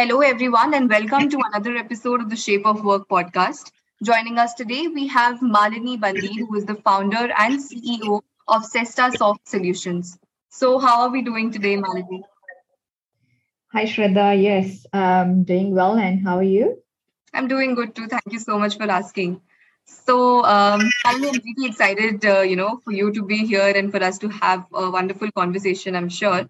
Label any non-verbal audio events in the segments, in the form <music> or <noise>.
Hello, everyone, and welcome to another episode of the Shape of Work podcast. Joining us today, we have Malini Bandi, who is the founder and CEO of CestaSoft Solutions. So, how are we doing today, Malini? Hi, Shraddha. Yes, I'm doing well. And how are you? I'm doing good too. Thank you so much for asking. So, um, I'm really excited, uh, you know, for you to be here and for us to have a wonderful conversation. I'm sure.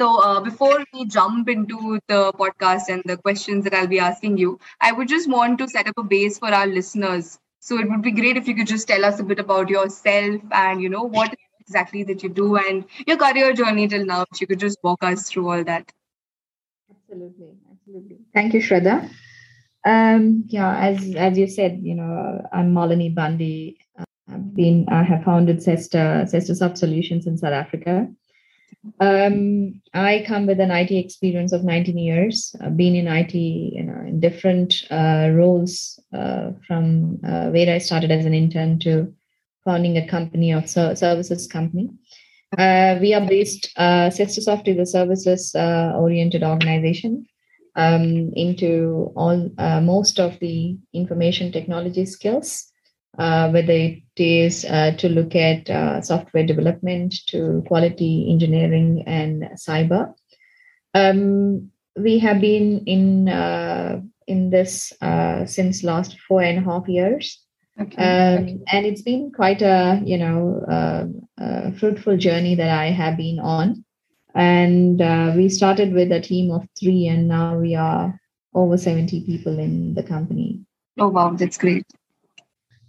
So, uh, before we jump into the podcast and the questions that I'll be asking you, I would just want to set up a base for our listeners. So, it would be great if you could just tell us a bit about yourself and, you know, what exactly that you do and your career journey till now. If you could just walk us through all that. Absolutely, absolutely. Thank you, Shraddha. Um, yeah, as as you said, you know, I'm Malini Bandi. I've been I have founded CestaSoft Solutions in South Africa. Um, I come with an IT experience of 19 years. I've been in IT, you know, in different uh, roles uh, from uh, where I started as an intern to founding a company of services company. Uh, we are based, uh, is a services uh, oriented organization um, into all uh, most of the information technology skills uh, whether it is uh, to look at uh, software development to quality engineering and cyber. Um, we have been in uh, in this uh, since last four and a half years, okay. Um, okay. and it's been quite a you know uh, fruitful journey that I have been on. And we started with a team of three, and now we are over seventy people in the company. Oh wow, that's great.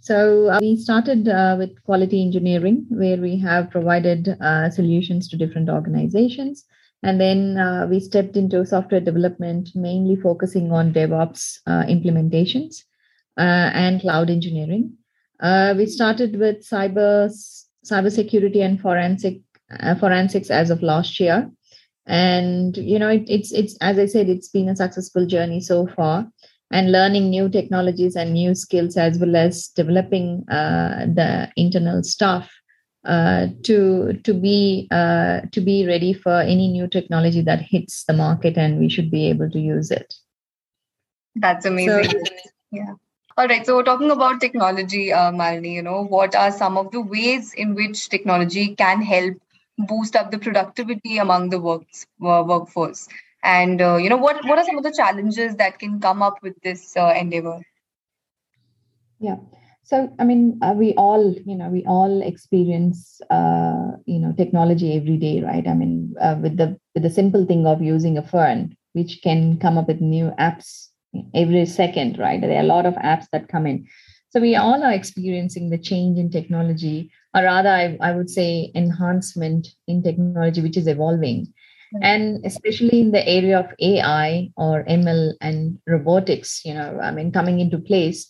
So uh, we started uh, with quality engineering, where we have provided uh, solutions to different organizations. And then uh, we stepped into software development, mainly focusing on DevOps uh, implementations uh, and cloud engineering. we started with cyber cybersecurity and forensic forensics as of last year. And you know, it, it's it's as I said, it's been a successful journey so far and learning new technologies and new skills as well as developing uh, the internal staff uh, to to be uh, to be ready for any new technology that hits the market and we should be able to use it. That's amazing. So, yeah. All right. So we're talking about technology uh, malini you know what are some of the ways in which technology can help boost up the productivity among the works, uh, workforce and uh, you know what what are some of the challenges that can come up with this uh, endeavor? Yeah. So i mean uh, we all you know we all experience uh, you know technology every day right? I mean uh, with the with the simple thing of using a phone which can come up with new apps every second right? There are a lot of apps that come in. So we all are experiencing the change in technology or rather I, I would say enhancement in technology which is evolving and especially in the area of ai or ml and robotics you know i mean coming into place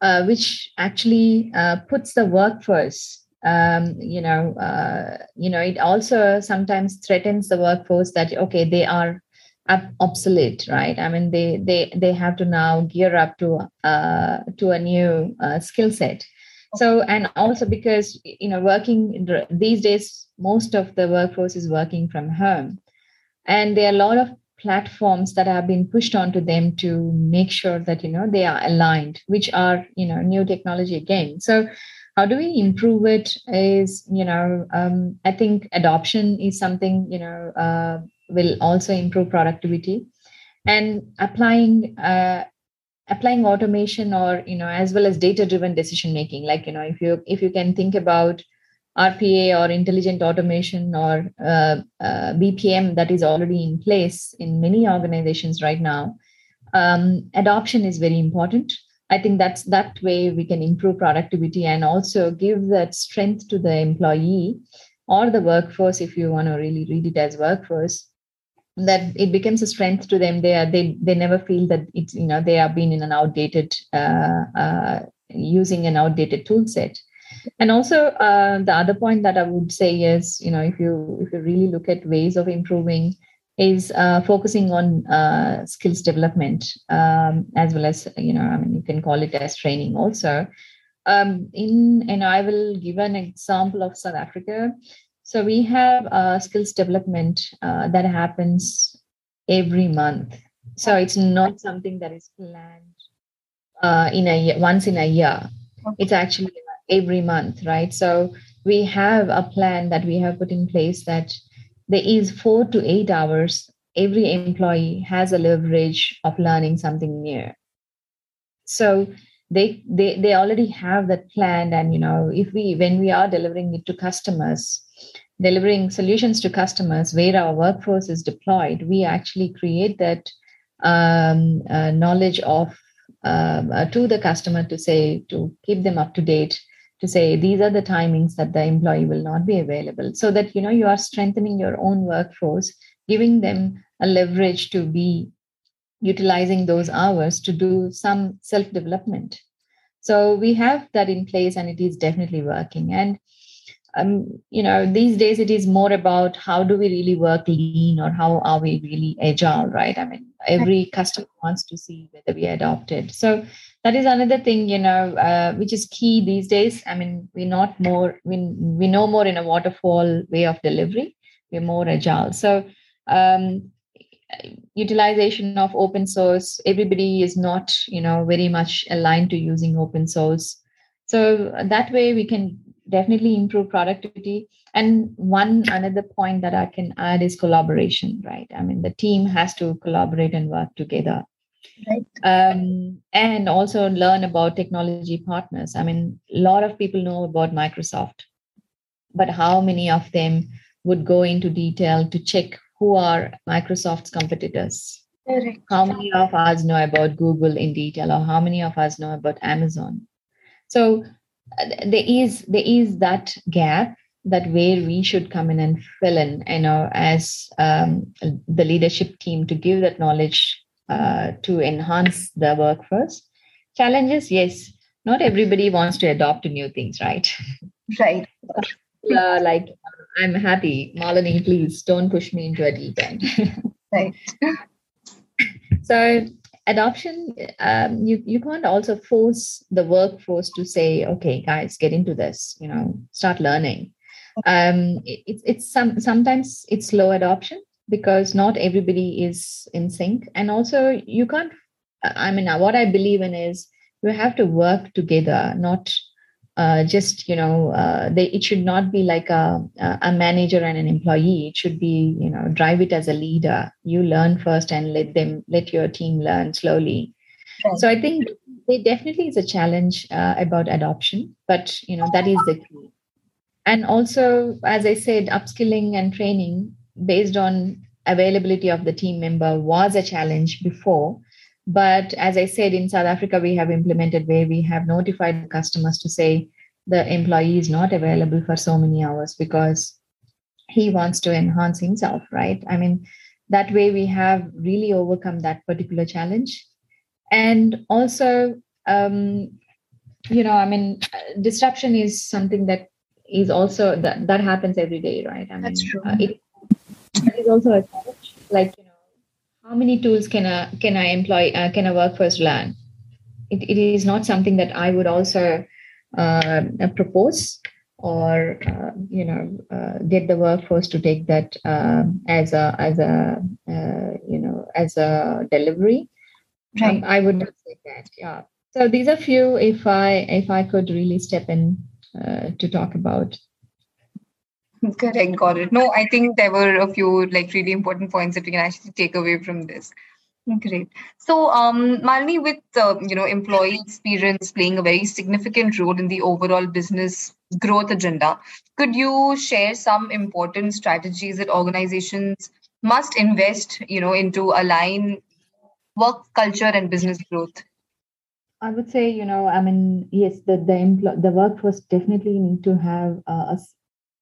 uh, which actually uh, puts the workforce um, you know uh, you know it also sometimes threatens the workforce that okay they are obsolete right? I mean they they they have to now gear up to uh, to a new uh, skill set. So and also because you know working these days most of the workforce is working from home and there are a lot of platforms that have been pushed onto them to make sure that you know they are aligned which are you know new technology again. So how do we improve it is you know um, i think adoption is something you know uh, will also improve productivity. And applying uh, applying automation or you know as well as data driven decision making like you know if you if you can think about RPA or intelligent automation or uh, uh, BPM that is already in place in many organizations right now, um, adoption is very important. I think that's that way we can improve productivity and also give that strength to the employee or the workforce, if you want to really read it as workforce, that it becomes a strength to them they are they they never feel that it's you know they are being in an outdated uh, uh, using an outdated tool set and also uh, the other point that i would say is you know if you if you really look at ways of improving is uh, focusing on uh, skills development um, as well as you know i mean you can call it as training also um, in and i will give an example of south africa so we have uh, skills development uh, that happens every month. So it's not something that is planned uh, in a year, once in a year. It's actually every month, right? So we have a plan that we have put in place that there is four to eight hours. Every employee has a leverage of learning something new. So they they they already have that planned, and you know, if we when we are delivering it to customers, delivering solutions to customers where our workforce is deployed, we actually create that um, uh, knowledge of um, uh, to the customer to say to keep them up to date to say these are the timings that the employee will not be available. So that you know you are strengthening your own workforce giving them a leverage to be utilizing those hours to do some self development so we have that in place and it is definitely working. And um, you know these days it is more about how do we really work lean or how are we really agile right? I mean every customer wants to see whether we adopted. So that is another thing you know uh, which is key these days. I mean we're not more we, we know more in a waterfall way of delivery. We're more agile. So um, utilization of open source everybody is not you know very much aligned to using open source. So that way we can definitely improve productivity. And one another point that i can add is collaboration right? I mean the team has to collaborate and work together right um, and also learn about technology partners. I mean a lot of people know about microsoft but how many of them would go into detail to check who are microsoft's competitors? Correct. how many of us know about google in detail or how many of us know about amazon? So there is there is that gap that where we should come in and fill in you know as um, the leadership team to give that knowledge uh, to enhance the workforce challenges yes not everybody wants to adopt new things right? Right. <laughs> Uh, like i'm happy malini please don't push me into a deep end. Right. <laughs> So adoption um, you you can't also force the workforce to say okay guys get into this you know start learning. Um, it, it's it's some sometimes it's slow adoption because not everybody is in sync. And also you can't i mean what i believe in is you have to work together not uh, just you know uh, they, it should not be like a, a manager and an employee. It should be you know drive it as a leader. You learn first and let them let your team learn slowly. Right. so i think there definitely is a challenge uh, about adoption but you know that is the key. And also as i said upskilling and training based on availability of the team member was a challenge before but as I said, in South Africa, we have implemented where we have notified the customers to say the employee is not available for so many hours because he wants to enhance himself, right? I mean, that way we have really overcome that particular challenge. And also, um, you know, I mean, disruption is something that is also that, that happens every day, right? I mean, That's true. Uh, it is also a challenge. Like, you know, how many tools can I can I employ uh, can a workforce learn? It, it is not something that I would also uh, propose or uh, you know uh, get the workforce to take that um, as a as a uh, you know as a delivery. Right. Um, I would not say that. Yeah. So these are few. If I if I could really step in uh, to talk about. Correct, got it. No, I think there were a few like really important points that we can actually take away from this. Great. So, um, Malini, with uh, you know employee experience playing a very significant role in the overall business growth agenda, could you share some important strategies that organizations must invest, you know, into align work culture and business growth? I would say, you know, I mean, yes, the the empl- the workforce definitely need to have a, a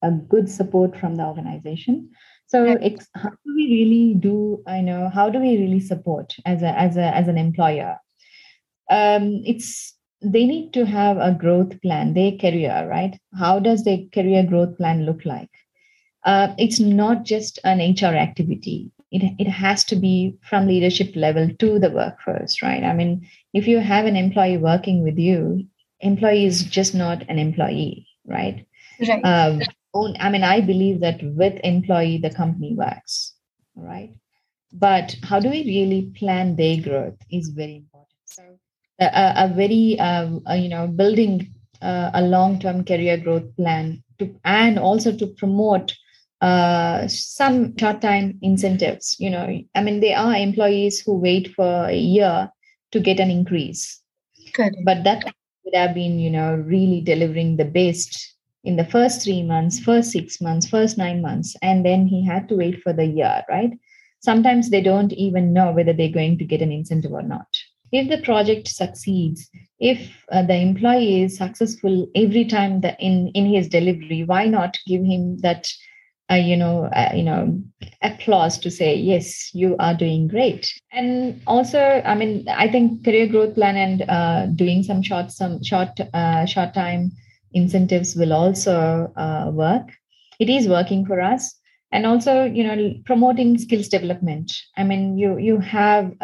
good support from the organization. So how do we really do i know how do we really support as a as a as an employer? Um, it's they need to have a growth plan their career right? How does their career growth plan look like? Uh, it's not just an hr activity. It, it has to be from leadership level to the workforce right? I mean if you have an employee working with you employee is just not an employee right? Right. Um, i mean i believe that with employee the company works right? But how do we really plan their growth is very important. So a, a very uh, you know building uh, a long-term career growth plan to and also to promote uh, some short-time incentives you know? I mean there are employees who wait for a year to get an increase. Good. but that would have been you know really delivering the best in the first three months first six months first nine months and then he had to wait for the year right? Sometimes they don't even know whether they're going to get an incentive or not. If the project succeeds if uh, the employee is successful every time that in in his delivery why not give him that uh, you know uh, you know applause to say yes you are doing great. And also i mean i think career growth plan and uh, doing some short some short uh, short time incentives will also uh, work. It is working for us. And also you know promoting skills development. I mean you you have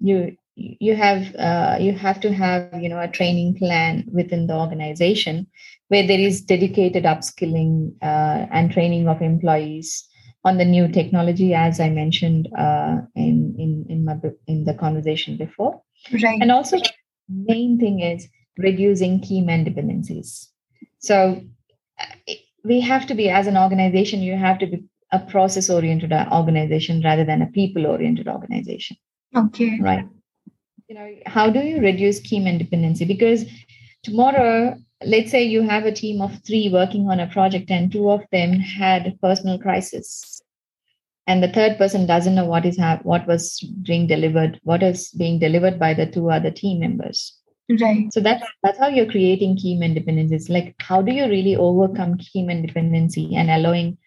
you you have uh, you have to have you know a training plan within the organization where there is dedicated upskilling uh, and training of employees on the new technology as i mentioned uh, in in in, my, in the conversation before. Right. And also main thing is reducing key man dependencies so uh, we have to be as an organization you have to be a process oriented organization rather than a people oriented organization. Okay. Right. You know how do you reduce man dependency because tomorrow let's say you have a team of three working on a project and two of them had personal crisis and the third person doesn't know what is ha- what was being delivered what is being delivered by the two other team members right. So that's that's how you're creating key man dependencies like how do you really overcome key man dependency and allowing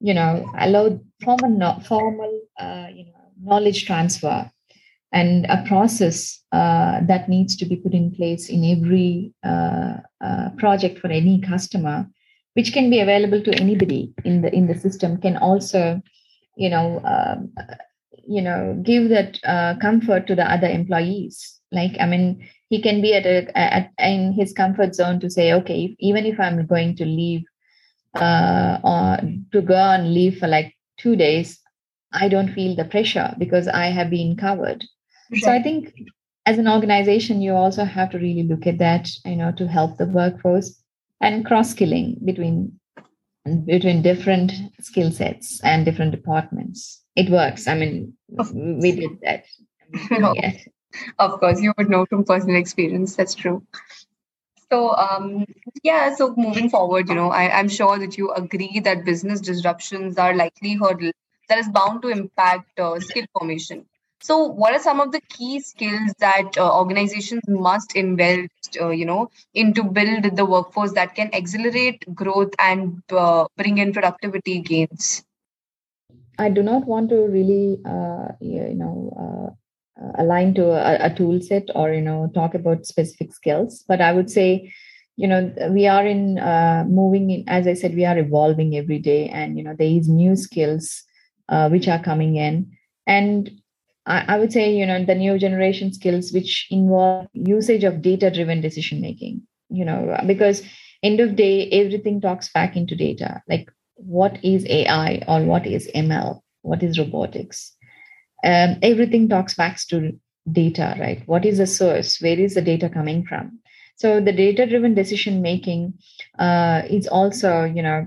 you know allow formal formal uh, you know knowledge transfer and a process uh, that needs to be put in place in every uh, uh, project for any customer which can be available to anybody in the in the system can also you know um, you know give that uh, comfort to the other employees. Like i mean he can be at a at, in his comfort zone to say okay if, even if i'm going to leave uh, or to go on leave for like two days i don't feel the pressure because i have been covered Right. So I think as an organization, you also have to really look at that, you know, to help the workforce and cross skilling between between different skill sets and different departments. It works. I mean, we did that. <laughs> yes. Of course, you would know from personal experience. That's true. So, um, yeah, so moving forward, you know, I, I'm sure that you agree that business disruptions are likely hurdle that is bound to impact uh, skill formation. So, what are some of the key skills that uh, organizations must invest, uh, you know, into build the workforce that can accelerate growth and uh, bring in productivity gains? I do not want to really, uh, you know, uh, align to a, a tool set or you know talk about specific skills, but I would say you know we are in uh, moving in as i said we are evolving every day and you know there is new skills uh, which are coming in and I, I would say, you know, the new generation skills which involve usage of data driven decision making, you know, because end of day, everything talks back into data. Like what is AI or what is ML? What is robotics? Um, everything talks back to data, right? What is the source? Where is the data coming from? So the data driven decision making uh, is also, you know,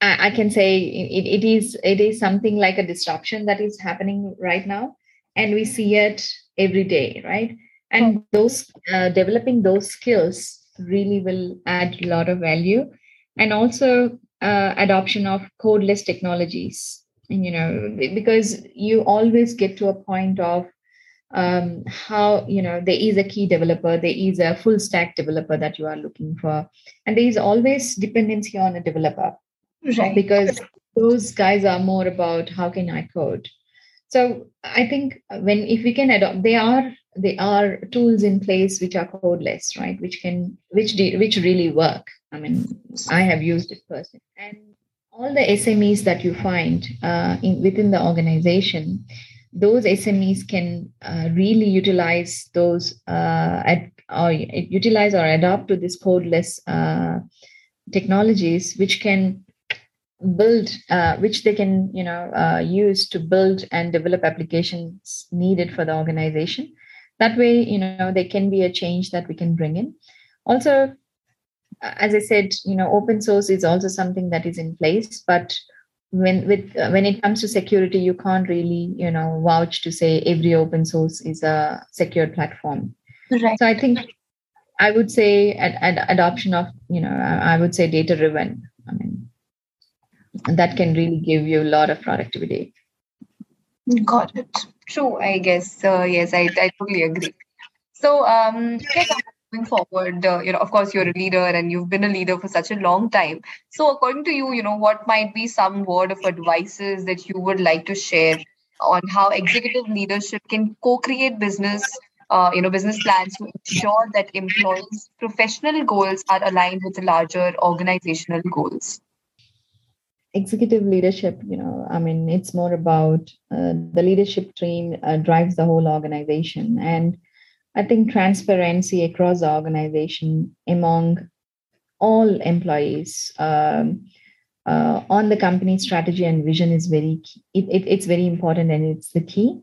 I, I can say it, it is it is something like a disruption that is happening right now and we see it every day right and hmm. those uh, developing those skills really will add a lot of value and also uh, adoption of codeless technologies you know because you always get to a point of um, how you know there is a key developer there is a full stack developer that you are looking for and there is always dependency on a developer right because those guys are more about how can I code. So I think when if we can adopt, they are they are tools in place which are codeless, right? Which can which de- which really work. I mean, I have used it personally, and all the SMEs that you find uh, in, within the organization, those SMEs can uh, really utilize those uh, at, or utilize or adopt to this codeless uh, technologies, which can build, uh, which they can you know uh, use to build and develop applications needed for the organization. That way, you know, they can be a change that we can bring in. Also, as I said, you know, open source is also something that is in place, but when with uh, when it comes to security you can't really you know vouch to say every open source is a secure platform. Right. So i think i would say ad, ad, adoption of you know i would say data driven i mean that can really give you a lot of productivity. Got it. True i guess uh, yes I, I totally agree. So um going forward uh, you know of course you're a leader and you've been a leader for such a long time. So according to you you know what might be some word of advices that you would like to share on how executive leadership can co-create business uh, you know business plans to ensure that employees professional goals are aligned with the larger organizational goals? Executive leadership you know i mean it's more about uh, the leadership team uh, drives the whole organization. And I think transparency across the organization among all employees um, uh, on the company strategy and vision is very key. It, it, it's very important and it's the key.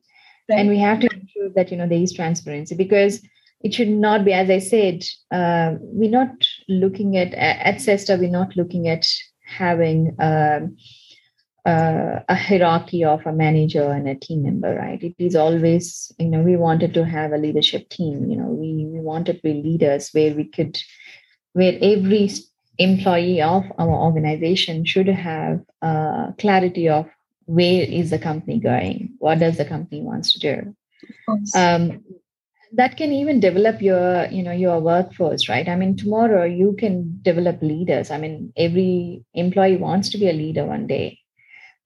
Right. And we have to ensure that you know there is transparency because it should not be, as I said, uh, we're not looking at at Cesta, we're not looking at having. Uh, uh, a hierarchy of a manager and a team member, right? It is always, you know, we wanted to have a leadership team. You know, we we wanted to be leaders where we could, where every employee of our organization should have uh, clarity of where is the company going, what does the company wants to do. Um, that can even develop your you know your workforce right i mean tomorrow you can develop leaders i mean every employee wants to be a leader one day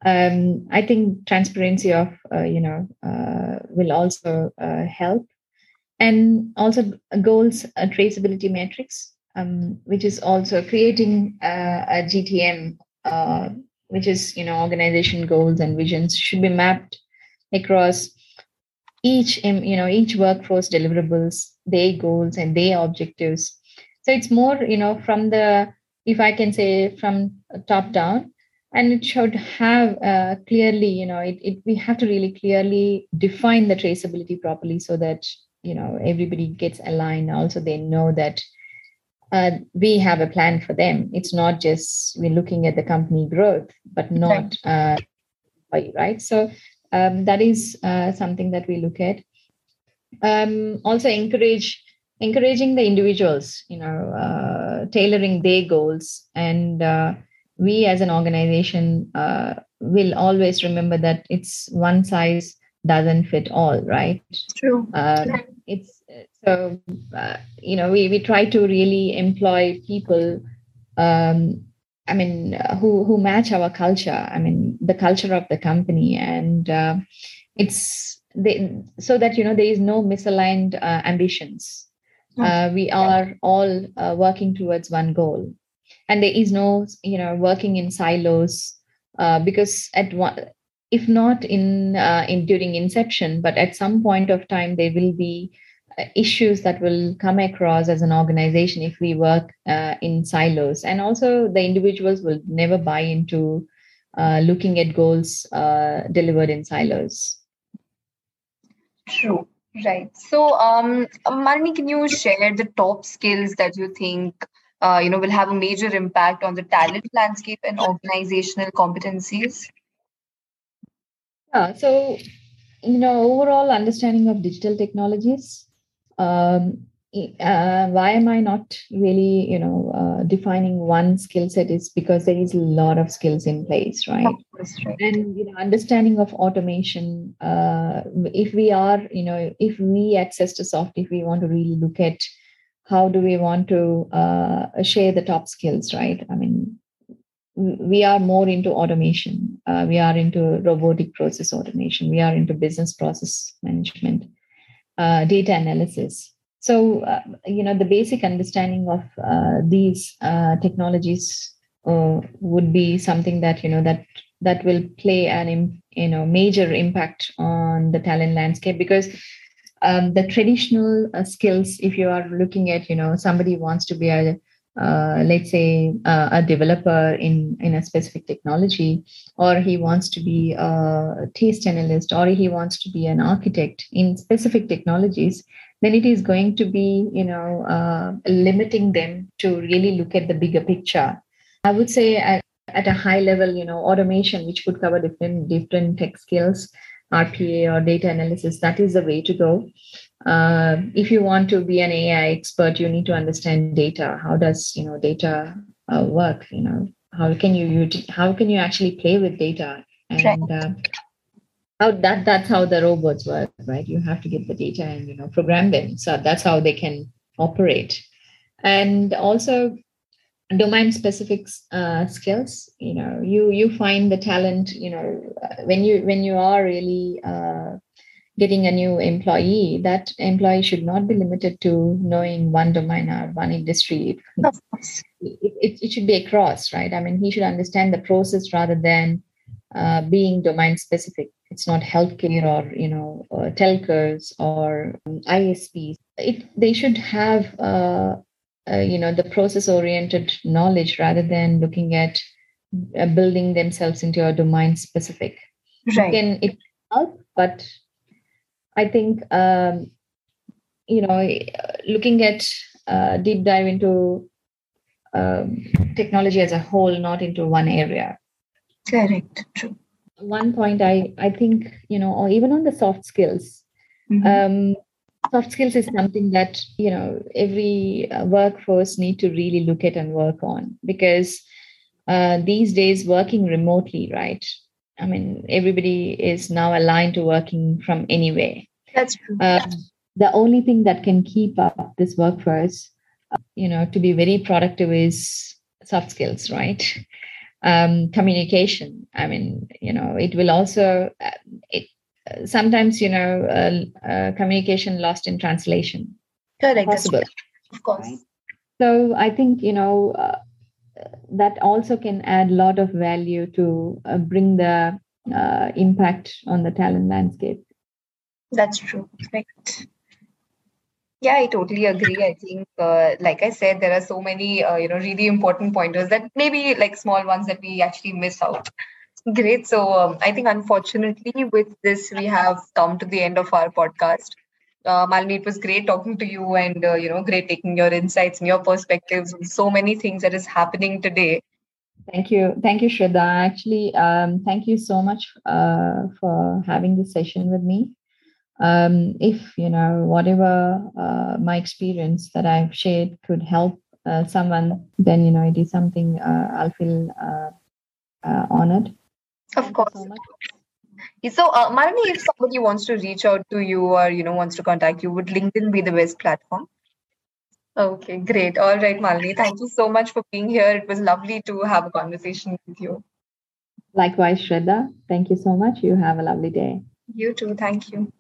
um, I think transparency of uh, you know uh, will also uh, help, and also goals traceability metrics, um, which is also creating uh, a GTM, uh, which is you know organization goals and visions should be mapped across each you know each workforce deliverables, their goals and their objectives. So it's more you know from the if I can say from top down and it should have uh, clearly you know it, it we have to really clearly define the traceability properly so that you know everybody gets aligned. Also they know that uh, we have a plan for them. It's not just we're looking at the company growth but not uh, right? So um, that is uh, something that we look at. Um, also encourage encouraging the individuals you know uh, tailoring their goals and uh, we as an organization uh, will always remember that it's one size doesn't fit all right? True. Uh, it's so uh, you know we, we try to really employ people um, i mean who who match our culture i mean the culture of the company. And uh, it's they, so that you know there is no misaligned uh, ambitions. Uh, we are all working towards one goal and there is no you know working in silos uh, because at one if not in uh, in during inception but at some point of time there will be uh, issues that will come across as an organization if we work uh, in silos. And also the individuals will never buy into uh, looking at goals uh, delivered in silos. True. Right. So um Malini, can you share the top skills that you think uh, you know, will have a major impact on the talent landscape and organizational competencies? Yeah, so, you know, overall understanding of digital technologies. Um, uh, why am I not really, you know, uh, defining one skill set is because there is a lot of skills in place, right? Right. And you know, understanding of automation. Uh, if we are, you know, if we access to soft, if we want to really look at how do we want to uh, share the top skills right i mean we are more into automation. Uh, we are into robotic process automation. We are into business process management, uh, data analysis. So, uh, you know, the basic understanding of uh, these uh, technologies would be something that you know that that will play an you know major impact on the talent landscape because um, the traditional skills, if you are looking at you know somebody wants to be a uh, let's say uh, a developer in in a specific technology or he wants to be a test analyst or he wants to be an architect in specific technologies then it is going to be you know uh, limiting them to really look at the bigger picture. I would say at, at a high level you know automation which could cover different different tech skills rpa or data analysis that is the way to go uh, if you want to be an AI expert, you need to understand data. How does you know data uh, work? You know how can you you how can you actually play with data and uh, how that that's how the robots work, right? You have to get the data and you know program them. So that's how they can operate, and also domain specific uh, skills you know you you find the talent you know when you when you are really uh, getting a new employee, that employee should not be limited to knowing one domain or one industry. It, it, it, should be across, right? I mean, he should understand the process rather than uh, being domain specific. It's not healthcare or you know uh, telcos or um, ISPs. It they should have uh, you know the process oriented knowledge rather than looking at uh, building themselves into a domain specific. Right. It can it help, but I think um, you know looking at uh, deep dive into um, technology as a whole, not into one area. Correct. True. One point I I think you know, or even on the soft skills. Mm-hmm. Um, soft skills is something that you know every uh, workforce need to really look at and work on because uh, these days working remotely right I mean, everybody is now aligned to working from anywhere. That's true. Um, the only thing that can keep up this workforce, uh, you know, to be very productive is soft skills, right? Um, communication. I mean, you know, it will also, uh, it, uh, sometimes, you know, uh, uh, communication lost in translation. Correct. Possible. Of course. Right? So I think, you know, uh, that also can add a lot of value to uh, bring the uh, impact on the talent landscape. That's true. Right. Yeah, I totally agree. I think, uh, like I said, there are so many, uh, you know, really important pointers that maybe like small ones that we actually miss out. Great. So um, I think, unfortunately, with this, we have come to the end of our podcast uh, Malini, it was great talking to you and, uh, you know, great taking your insights and your perspectives on so many things that is happening today. Thank you. Thank you, Shraddha. Actually, um, thank you so much uh, for having this session with me. Um, if, you know, whatever uh, my experience that I've shared could help uh, someone, then, you know, it is something uh, I'll feel honored. Of course. So so, uh, Malini, if somebody wants to reach out to you or you know wants to contact you, would LinkedIn be the best platform? Okay, great. All right, Malini, thank you so much for being here. It was lovely to have a conversation with you. Likewise, Shraddha. Thank you so much. You have a lovely day. You too. Thank you.